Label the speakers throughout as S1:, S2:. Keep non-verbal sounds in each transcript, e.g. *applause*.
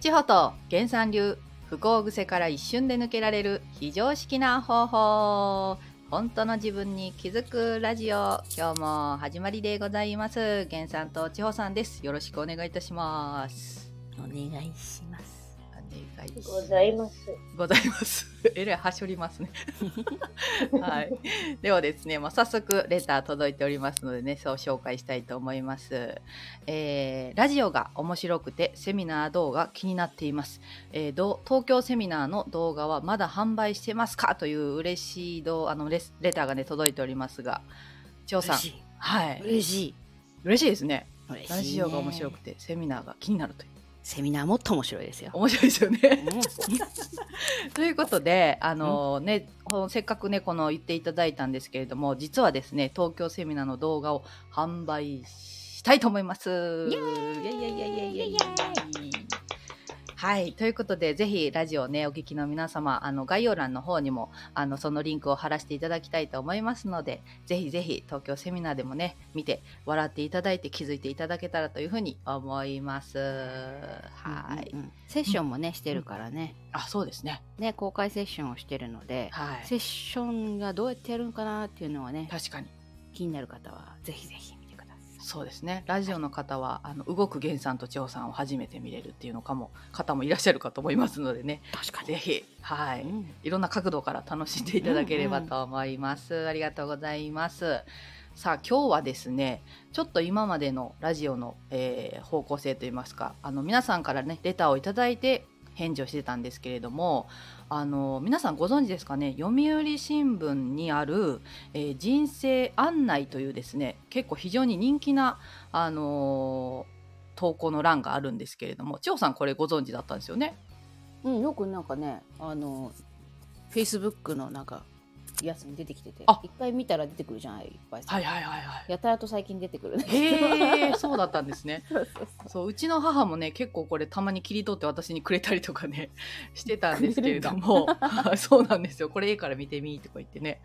S1: 千穂と原産流不幸癖から一瞬で抜けられる非常識な方法。本当の自分に気づくラジオ。今日も始まりでございます。原さんと千穂さんです。よろしくお願いいたします。
S2: お願いします。
S1: お願いし
S3: ございます。
S1: ございます。えらいはしょりますね。*laughs* はい。ではですね、まあ、早速レター届いておりますのでね、そう紹介したいと思います。えーラジオが面白くてセミナー動画気になっています。えー東京セミナーの動画はまだ販売してますか？という嬉しいどうあのレスレターがね届いておりますが、千代さん。はい、
S2: 嬉しい。
S1: 嬉しいですね。
S2: ね
S1: ラジオが面白くてセミナーが気になるという。
S2: セミナーもっと面白いですよ。
S1: 面白いですよね。
S2: うん *laughs*
S1: ということで、あのね、ほせっかくね、この言っていただいたんですけれども、実はですね、東京セミナーの動画を販売したいと思います。イエーイイエイイエイイエイイエイイエイはい。ということで、ぜひラジオをね、お聞きの皆様、あの、概要欄の方にも、あの、そのリンクを貼らせていただきたいと思いますので、ぜひぜひ東京セミナーでもね、見て、笑っていただいて気づいていただけたらというふうに思います。はい。
S2: うんうんセッションもね、してるからね。
S1: あ、そうですね。
S2: ね、公開セッションをしてるので、
S1: はい。
S2: セッションがどうやってやるのかなっていうのはね、
S1: 確かに。
S2: 気になる方はぜひぜひ。
S1: そうですね。ラジオの方は、あの動く源さんと千穂さんを初めて見れるっていうのかも方もいらっしゃるかと思いますのでね。
S2: 確か
S1: ぜひはい、
S2: うん
S1: いろんな角度から楽しんでいただければと思います。ありがとうございます。さあ今日はですねちょっと今までのラジオの、えー方向性といいますかあの皆さんからねレターをいただいて返事をしてたんですけれどもあの皆さんご存知ですかね？読売新聞にある、えー人生案内というですね結構非常に人気な、あのー投稿の欄があるんですけれども千代さんこれご存知だったんですよね？
S2: うん、よくなんかね、あの、Facebook のなんか、やつに出てきてて
S1: あ、
S2: 一回見たら出てくるじゃない、いっぱいさ。
S1: はいはいはいはい。
S2: やたらと最近出てくるね。
S1: へえ *laughs* そうだったんですね。
S2: そうそうそう。
S1: そううちの母もね結構これたまに切り取って私にくれたりとかね *laughs* してたんですけれども。*laughs* そうなんですよ。これいいから見てみとか言ってね。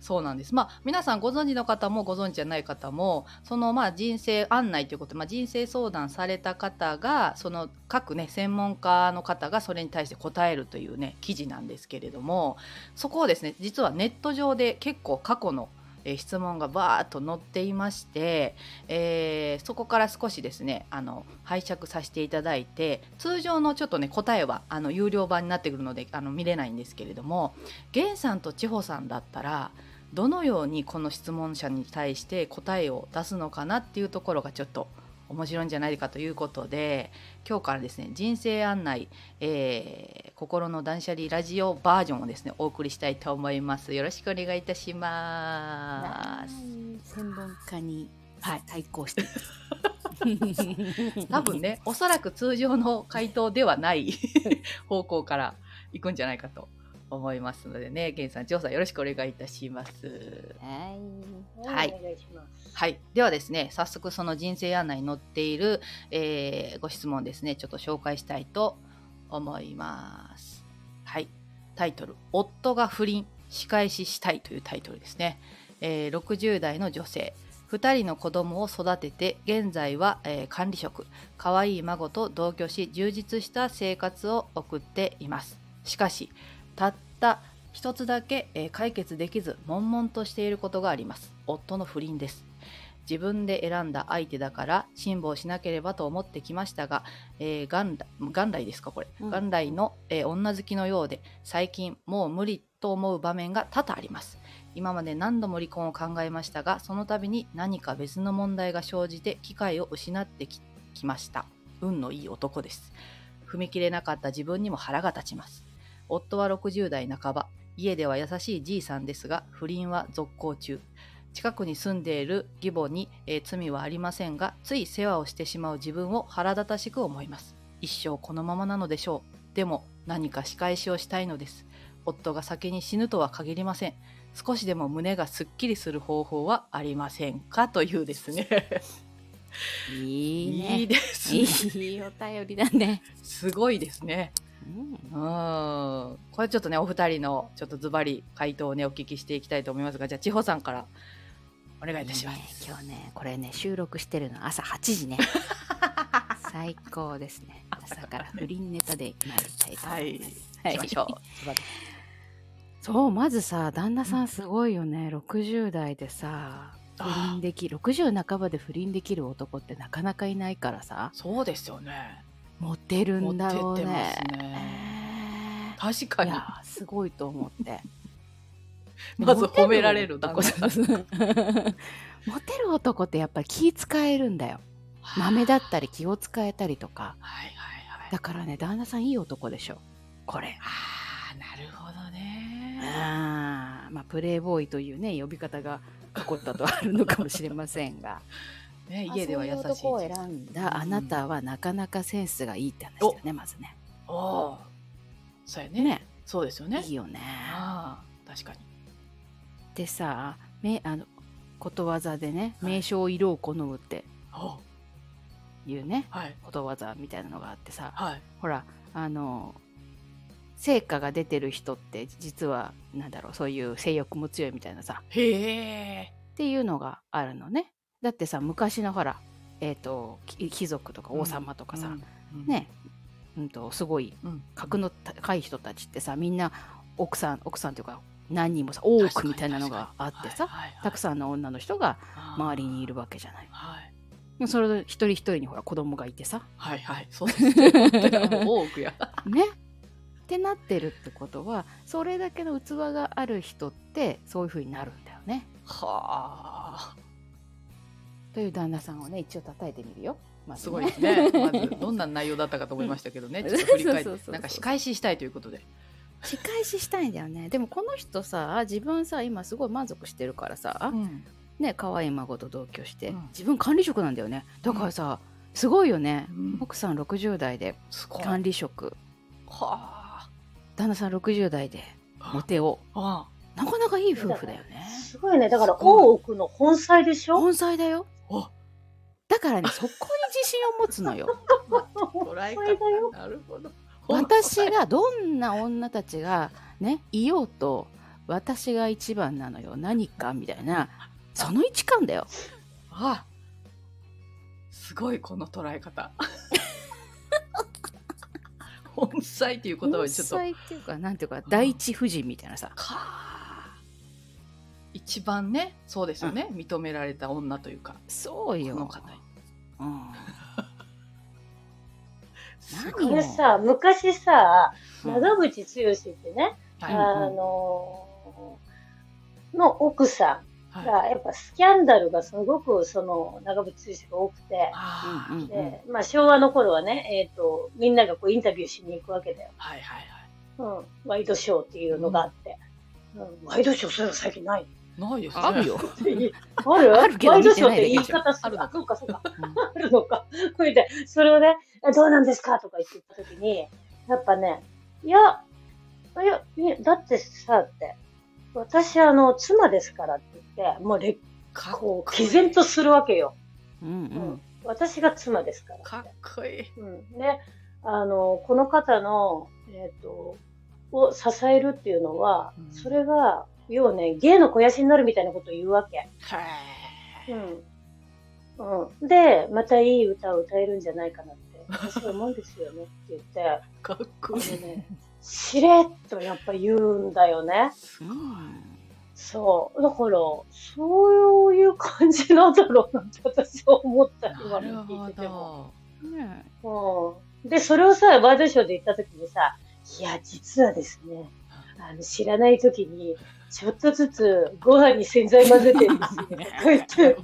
S1: そうなんです。まあ皆さんご存知の方もご存知じゃない方もそのまあ人生案内ということで、まあ、人生相談された方がその各ね専門家の方がそれに対して答えるというね記事なんですけれどもそこをですね実はネット上で結構過去の質問がバーっと載っていまして、えーそこから少しですねあの拝借させていただいて通常のちょっとね答えはあの有料版になってくるのであの見れないんですけれども源さんと千穂さんだったらどのようにこの質問者に対して答えを出すのかなっていうところがちょっと面白いんじゃないかということで今日からですね人生案内、えー心の断捨離ラジオバージョンをですねお送りしたいと思います。よろしくお願いいたします。
S2: 専門家に
S1: はい。
S2: 対抗して。*laughs*
S1: 多分ねおそらく通常の回答ではない方向から行くんじゃないかと思いますのでね源さん調査よろしくお願いいたします。
S2: はい。
S1: はい。
S3: お願いします。
S1: はい。ではですね早速その人生案内に載っている、えーご質問ですねちょっと紹介したいと思います。はい。タイトル「夫が不倫仕返ししたい」というタイトルですね、えー60代の女性。2人の子供を育てて現在は、えー管理職。可愛い孫と同居し充実した生活を送っています。しかしたった一つだけ、えー解決できず悶々としていることがあります。夫の不倫です。自分で選んだ相手だから辛抱しなければと思ってきましたが、えー元来元来ですかこれ、
S2: うん。
S1: 元来の、えー女好きのようで最近もう無理と思う場面が多々あります。今まで何度も離婚を考えましたがその度に何か別の問題が生じて機会を失ってききました。運のいい男です。踏み切れなかった自分にも腹が立ちます夫は60代半ば家では優しいじいさんですが不倫は続行中。近くに住んでいる義母に、えー罪はありませんがつい世話をしてしまう自分を腹立たしく思います。一生このままなのでしょう。でも何か仕返しをしたいのです。夫が先に死ぬとは限りません。少しでも胸がすっきりする方法はありませんか？というですね。*laughs*
S2: いいね。
S1: いいですね。
S2: いいお便りだね。
S1: すごいですね
S2: うん。
S1: うん。これちょっとねお二人のちょっとズバリ回答をねお聞きしていきたいと思いますがじゃあ千穂さんから。お願いいたします。
S2: いいね今日ねこれね収録してるの朝8時ね。最高ですね。*laughs* 朝から不倫ネタで参りたいと思
S1: はいい
S2: ます。
S1: 行きましょう。
S2: そうまずさ旦那さんすごいよね、60代でさ不倫できる60半ばで不倫できる男ってなかなかいないからさ。
S1: そうですよね。
S2: モテるんだろうね
S1: てますね。確かに。
S2: すごいと思って。*laughs*
S1: まず褒められる旦那さん。*laughs*
S2: モテる男ってやっぱり気使えるんだよ。豆だったり気を使えたりとか。
S1: はいはいはい。
S2: だからね旦那さんいい男でしょ。これ。
S1: ああ、なるほどね。
S2: あーまあプレイボーイというね呼び方が過去だとあるのかもしれませんが
S1: ね、家では優しい。
S2: 男を選んだあなたはなかなかセンスがいいって話だよねまずね
S1: おお。そうやね。
S2: ね
S1: そうですよね。
S2: いいよね
S1: ああ、確かに。
S2: でさめあのことわざでね
S1: はい
S2: 名称色を好むって
S1: お
S2: いうね
S1: はい。
S2: ことわざみたいなのがあってさ
S1: はい。
S2: ほらあの成果が出てる人って実はなんだろうそういう性欲も強いみたいなさ
S1: へえ。
S2: っていうのがあるのねだってさ昔のほらえっ、とき貴族とか王様とかさ、
S1: うん。
S2: ねうんとすごい
S1: うん。
S2: 格の高い人たちってさみんな奥さん奥さんというか何人もさ多くみたいなのがあってさたく
S1: ん
S2: さんの女の人が周
S1: 周
S2: りにいるわけじゃない
S1: はい。
S2: それで一人一人にほら子供がいてさ
S1: はいはい。そうですね。多くや。*laughs*
S2: ねってなってるってことはそれだけの器がある人ってそういう風になるんだよね
S1: はあ。
S2: という旦那さんをね一応叩いてみるよ、まず
S1: すごいですね。まずどんな内容だったかと思いましたけどね。*laughs* ちょっと振り返って、
S2: そうそうそうそう。
S1: なんか仕返ししたいということで。
S2: 仕返ししたいんだよね。でもこの人さ自分さ今すごい満足してるからさ、
S1: うん。
S2: ね可愛い孫と同居して、
S1: うん。
S2: 自分管理職なんだよね。だからさ、すごいよね。
S1: うん。
S2: 奥さん60代で。管理職。
S1: は
S2: 旦那さん60代で
S1: あ。
S2: モテを
S1: あ。
S2: なかなかいい夫婦だよね。
S3: すごいね。だから、大奥の本妻でしょ？
S2: 本妻だよ。
S1: あ。
S2: だからねそこに自信を持つのよ。*laughs*
S1: 捉え
S3: 本妻だよ
S1: 方。*laughs* なるほど。
S2: 私がどんな女たちがねいようと私が一番なのよ。何かみたいな。その位置感だよ。
S1: あすごいこの捉え方。*laughs* 本妻っていう言葉ちょっと。
S2: 妻っていうかなんていうか第一夫人みたいなさ。
S1: か一番ねそうですよね、認められた女というか。
S2: そう
S1: この
S2: よ、
S1: 方
S2: うん、
S1: す
S3: さ、昔さ、
S2: うん。
S3: 長渕剛ってね、
S1: はい。
S3: あのーの奥さん
S1: はい。
S3: が、やっぱスキャンダルがすごく、その、長渕剛が多くて、
S1: あー。
S2: うんうん
S3: で、まあ昭和の頃はね、えっ、と、みんながこうインタビューしに行くわけだよ。
S1: はいはいはい。
S3: うん。ワイドショーっていうのがあって。うん、ワイドショー、そういうの最近ない？
S1: ないですね
S2: あるよ、*laughs*
S3: ある？
S2: あるけど
S3: ワイドショーっ
S2: 見て
S3: 言い方する。
S1: あるの
S3: あ、そうかそうか。
S2: う *laughs* ん
S3: あるのか。それで、それをね、えどうなんですかとか言ってたときに、やっぱね、いや、いや、だってさ、って、私あの、妻ですからって言って、もうれ、
S1: こ
S3: こう、毅然とするわけよ。
S2: うんう
S3: うん
S2: ん
S3: 私が妻ですから
S1: かっ。こいい
S3: うん。で、あの、この方の、えっ、と、を支えるっていうのは、
S1: うん
S3: それが、要はね、芸の肥やしになるみたいなことを言うわけ。
S1: へ
S3: うん。うん。で、またいい歌を歌えるんじゃないかなって、私は思うんですよねって言って、
S1: ー *laughs* かっこいい
S3: ね、しれっとやっぱ言うんだよね。
S2: うん
S3: そう。だから、そういう感じなんだろうなって私は思った、今の聞
S1: ほ
S3: いてても。
S1: ど
S2: ね
S3: うん。で、それをさ、ワイドショーで言った時にさ、いや、実はですね、あの、知らない時に、ちょっとずつご飯に洗剤混ぜてるんですよ。とか言って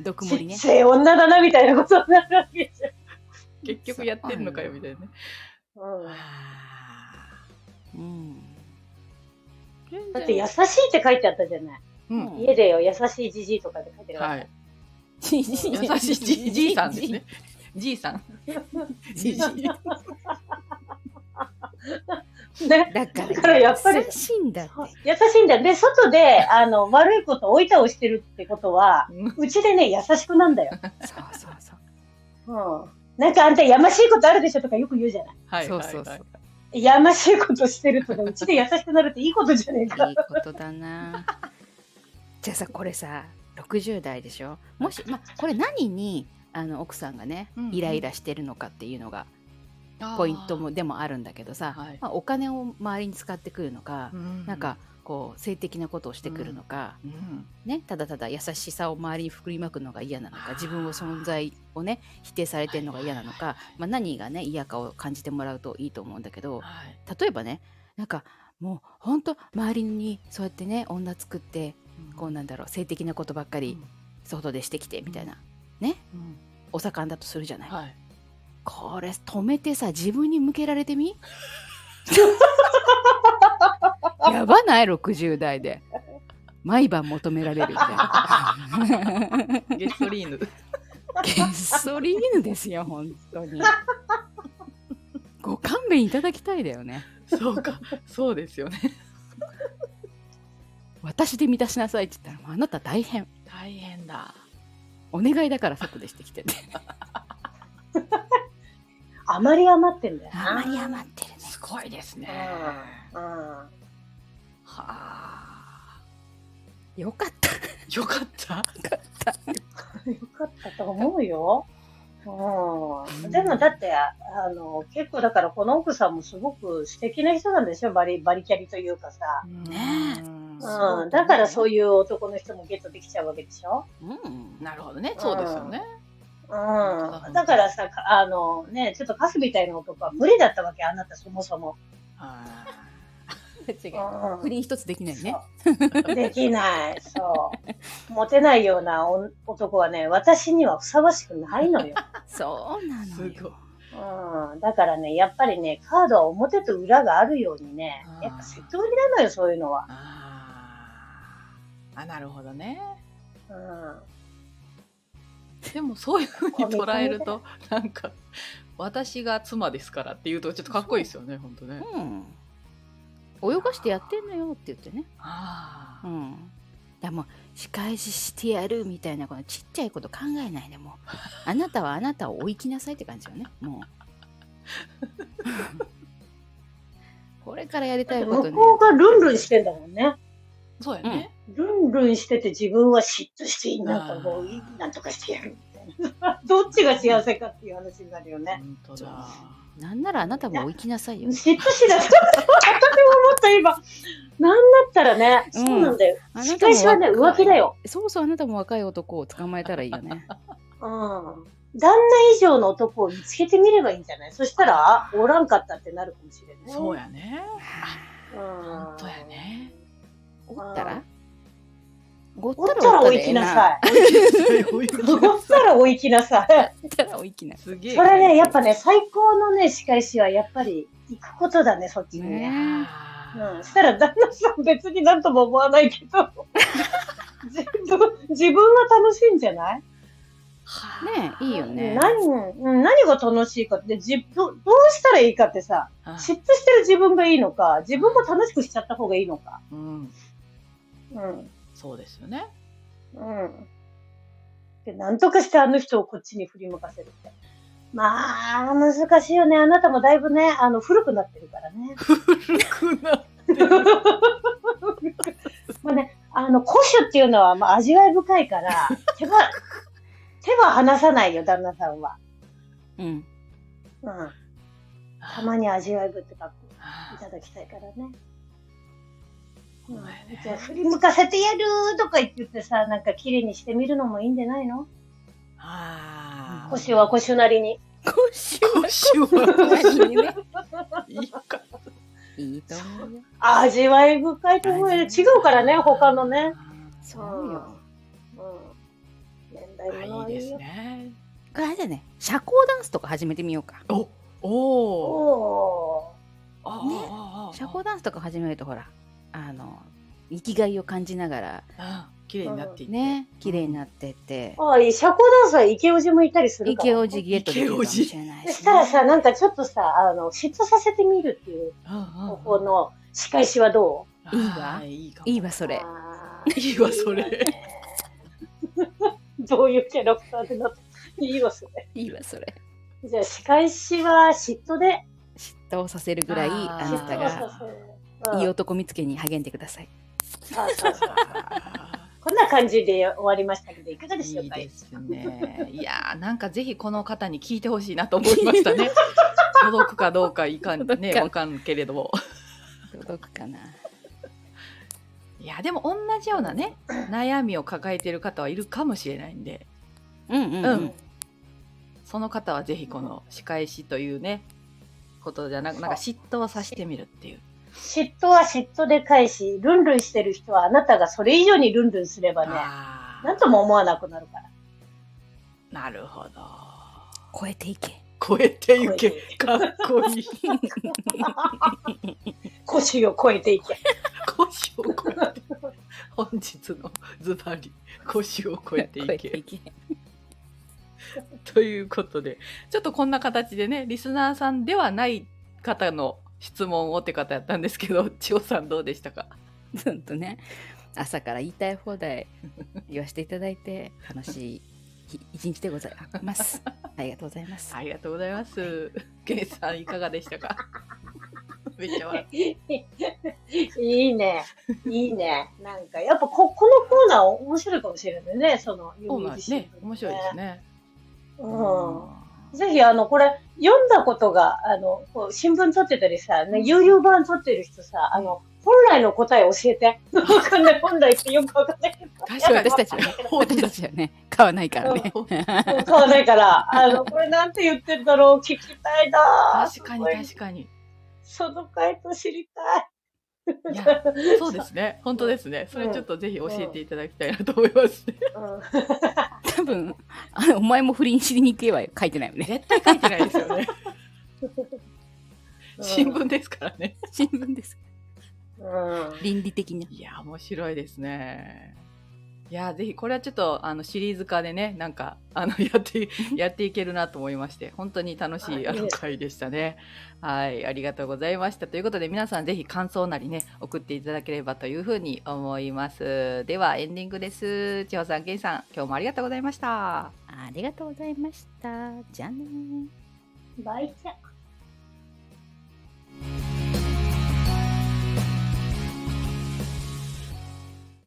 S2: 毒盛りね
S3: ちっちゃい女だな、みたいなことになるわけじゃん。
S1: 結局やってんのかよみたいなね
S3: うん。
S2: うん
S3: だって優しいって書いてあったじゃない。
S1: うん
S3: 家でよ、優しいじじいとかで書いてるわけ。
S1: はい優しいじじいさんですね *laughs* じいさんじじい *laughs*
S3: ね。
S2: だから
S3: だからやっぱり
S2: 優しいんだって
S3: 優しいんだよ。で、外で、あの、悪いこと追い倒してるってことは、うちでね、優しくなんだよ。
S2: そうそうそう
S3: うん。なんかあんたやましいことあるでしょとかよく言うじゃない。
S1: はい
S2: そうそうそう
S1: はい
S3: やましいことしてるとね、うちで優しくなるっていいことじゃねえか。
S2: いいことだなじゃあさこれさ60代でしょ？もし、まあ、これ何にあの奥さんがね
S1: うんうん
S2: イライラしてるのかっていうのがポイントもでもあるんだけどさ、
S1: はい。
S2: まあ、お金を周りに使ってくるのか、
S1: うん。
S2: なんかこう性的なことをしてくるのか、
S1: うん。
S2: ね、ただただ優しさを周りに振りまくのが嫌なのか自分の存在をね否定されてるのが嫌なのか、まあ、何がね嫌かを感じてもらうといいと思うんだけど
S1: はい。
S2: 例えばねなんかもうほんと周りにそうやってね女作ってこうなんだろう性的なことばっかり外でしてきてみたいなね
S1: うん。
S2: お盛んだとするじゃない、
S1: はい
S2: これ止めてさ自分に向けられてみ？*laughs* やばない？60代で。毎晩求められるみたいな。
S1: ゲストリーヌ。
S2: ゲソリーヌですよ本当に。ご勘弁いただきたいだよね。
S1: そうか。そうですよね。
S2: 私で満たしなさいって言ったらあなた大変。
S1: 大変だ。
S2: お願いだから外でしてきてね
S3: あまり余ってんだよな。
S2: あまり余ってるね
S1: すごいですね
S3: うん。うん。
S1: はあ
S2: よかった
S1: よかった？
S3: よかったと思うよ。う。
S1: うんん
S3: でもだって、あの、結構だからこの奥さんもすごく素敵な人なんでしょバリ、バリキャリというかさ。
S2: ねえ
S1: うん
S3: うん。だからそういう男の人もゲットできちゃうわけでしょ
S2: うん
S1: なるほどねそうですよね
S3: うん。だからさ、かあのね、ちょっとカスみたいな男は無理だったわけ、あなたそもそも。
S1: あ *laughs*
S2: 違
S3: うん
S2: 不倫一つできないね
S3: できない。そう。モテないようなお男はね、私にはふさわしくないのよ。*laughs*
S2: そうなの
S1: すごい
S2: よ
S3: うん。だからね、やっぱりね、カードは表と裏があるようにねやっぱ説得力なのよ、そういうのは。
S1: あーあなるほどね
S3: うん。
S1: でもそういうふうに捉えるとなんか私が妻ですからっていうとちょっとかっこいいですよね本当ね。
S2: うん。泳がしてやってんのよって言ってね。
S1: ああ
S2: うん。だもう仕返ししてやるみたいなこのちっちゃいこと考えないでもう *laughs* あなたはあなたを追いきなさいって感じよねもう。*laughs* これからやりたいことね。
S3: 向こうがルンルンしてんだもんね。
S1: そうやね、
S3: ルンルンしてて自分は嫉妬して、なんかもういい、なんとかしてやるみたいな。*laughs* どっちが幸せかっていう話になるよね。
S1: 本当だ
S2: なんならあなたも追いきなさいよ
S3: 嫉妬しだ私も思った今。なんだったらね、
S2: うん
S3: そうなんだよ。
S2: あな
S3: 仕
S2: たも
S3: 返しはね、浮気だよ。
S2: そうそうあなたも若い男を捕まえたらいいよね
S3: うん。旦那以上の男を見つけてみればいいんじゃない？そしたら、あおらんかったってなるかもしれない。
S1: そうやね
S3: うん。
S1: 本当やね
S2: おったら？おっ
S3: たら追いきなさい。
S1: い
S3: おったら追いきなさい。
S2: おったら追いきな
S1: すげえ
S3: それね、やっぱね、最高のね、仕返しはやっぱり行くことだね、そっちにね。うん。したら旦那さん別になんとも思わないけど、自分自分は楽しいんじゃない？
S1: ー
S2: ねいいよね
S3: 何、うん何が楽しいかって、じどどうしたらいいかってさ、
S1: あ
S3: 嫉妬してる自分がいいのか、自分も楽しくしちゃった方がいいのか。
S1: うん
S3: うん。
S1: そうですよね
S3: うん。で、なんとかしてあの人をこっちに振り向かせるって。まあ、難しいよね。あなたもだいぶね、あの、古くなってるからね。
S1: 古くな *laughs*
S3: まあね、あの、古酒っていうのは、まあ、味わい深いから、*laughs* 手は、手は離さないよ、旦那さんは。
S2: うん
S3: うん。たまに味わい深くい
S1: あ
S3: ただきたいからね。じゃあ、振り向かせてやるとか言ってさ、なんか綺麗にしてみるのもいいんじゃないの？
S1: あ
S3: 腰は腰なりに。
S2: 腰
S1: 腰は
S2: 何にね。
S1: いいか。
S2: いいと思うよ。
S3: 味わい深いと思うよ。違うからね、他のね。
S2: そうよ。
S3: うん。年代物
S1: あいいです。ね。
S2: これあれだね。社交ダンスとか始めてみようか。
S1: おおお
S2: ね。社交ダンスとか始めるとほらあの生きがいを感じながら
S1: あ綺麗になっていって
S2: ね綺麗になってって
S3: ーああ、いい。社交ダンスは池オジもいたりするから。
S2: 池王子ゲットできるかもしれない
S3: そ
S2: し、
S3: したらさ、なんかちょっとさ、あの、嫉妬させてみるっていう方法の仕返しはどう？
S2: いいわ
S1: あいい
S2: わそれ
S1: いいわそれ *laughs*
S3: どういうキャラクターでなって。いいわ、それ。
S2: いいわそれ
S3: じゃあ、仕返しは嫉妬で。
S2: 嫉妬をさせるぐらい
S1: あ
S2: なた
S3: 嫉妬をさ
S2: が
S3: せる。うん
S2: いい男見つけに励んでください
S3: そうそうそう。
S1: あ
S3: こんな感じで終わりましたけど、いかがでしょうか？
S1: いいですね。いやーなんかぜひこの方に聞いてほしいなと思いましたね。*laughs* 届くかどうかいかんねわかんけれども。
S2: 届くかな。
S1: いやでも同じようなね悩みを抱えている方はいるかもしれないんで、
S2: うんうんう
S1: うんん。その方はぜひこの仕返しというねことじゃなくなんか嫉妬をさしてみるっていう。
S3: 嫉妬は嫉妬で返し、ルンルンしてる人はあなたがそれ以上にルンルンすればね、なんとも思わなくなるから。
S1: なるほど。
S2: 超えていけ。
S1: 超えていけ。かっこいい。*laughs*
S3: 腰を超えていけ。
S1: 腰を超えて。本日のズバリ腰を超えてい。け。ということでちょっとこんな形でねリスナーさんではない方の質問をって方やったんですけど *laughs* 千代さんどうでしたか？
S2: ほんとね。朝から言いたい放題言わせていただいて楽しい日一日でございます。ありがとうございます。
S1: ありがとうございます。ケイさんいかがでしたか？*laughs* めっちゃ笑
S3: いいね。いいね。なんか、やっぱこ、このコーナー面白いかもしれないね。その、
S1: そうなんですね。面白いです
S3: ね。
S1: ね。
S3: うん。ぜひ、あの、これ、読んだことが、あの、こう、新聞撮ってたりさ、ね、有料版撮ってる人さ、あの、本来の答え教えて。わかんない。本来ってよくわかんないけど。
S1: 確かに
S2: 私たちはね、私たちはね、買わないからね。
S1: うん
S3: 買わないから、あの、これなんて言ってるだろう、聞きたいな
S1: 確かに確かに。
S3: その回答知りたい。
S1: いや、*laughs* そうですね。本当ですね。それちょっとぜひ教えていただきたいなと思いますね。
S2: 多分、あのお前も不倫しに行けば書いてないよね。
S1: 絶対書いてないですよね。
S3: うん
S1: 新聞ですからね。
S2: 新聞です。
S3: うん。
S2: 倫理的に。
S1: いや、面白いですね。いや、ぜひ、これはちょっと、あの、シリーズ化でね、なんか、あの、*laughs* やって、やっていけるなと思いまして、本当に楽しい、あの、回でしたね。はい、ありがとうございました。ということで、皆さんぜひ感想なりね、送っていただければというふうに思います。では、エンディングです。千穂さん、けいさん、今日もありがとうございました。
S2: ありがとうございました。じゃあねー。
S3: バイチャ。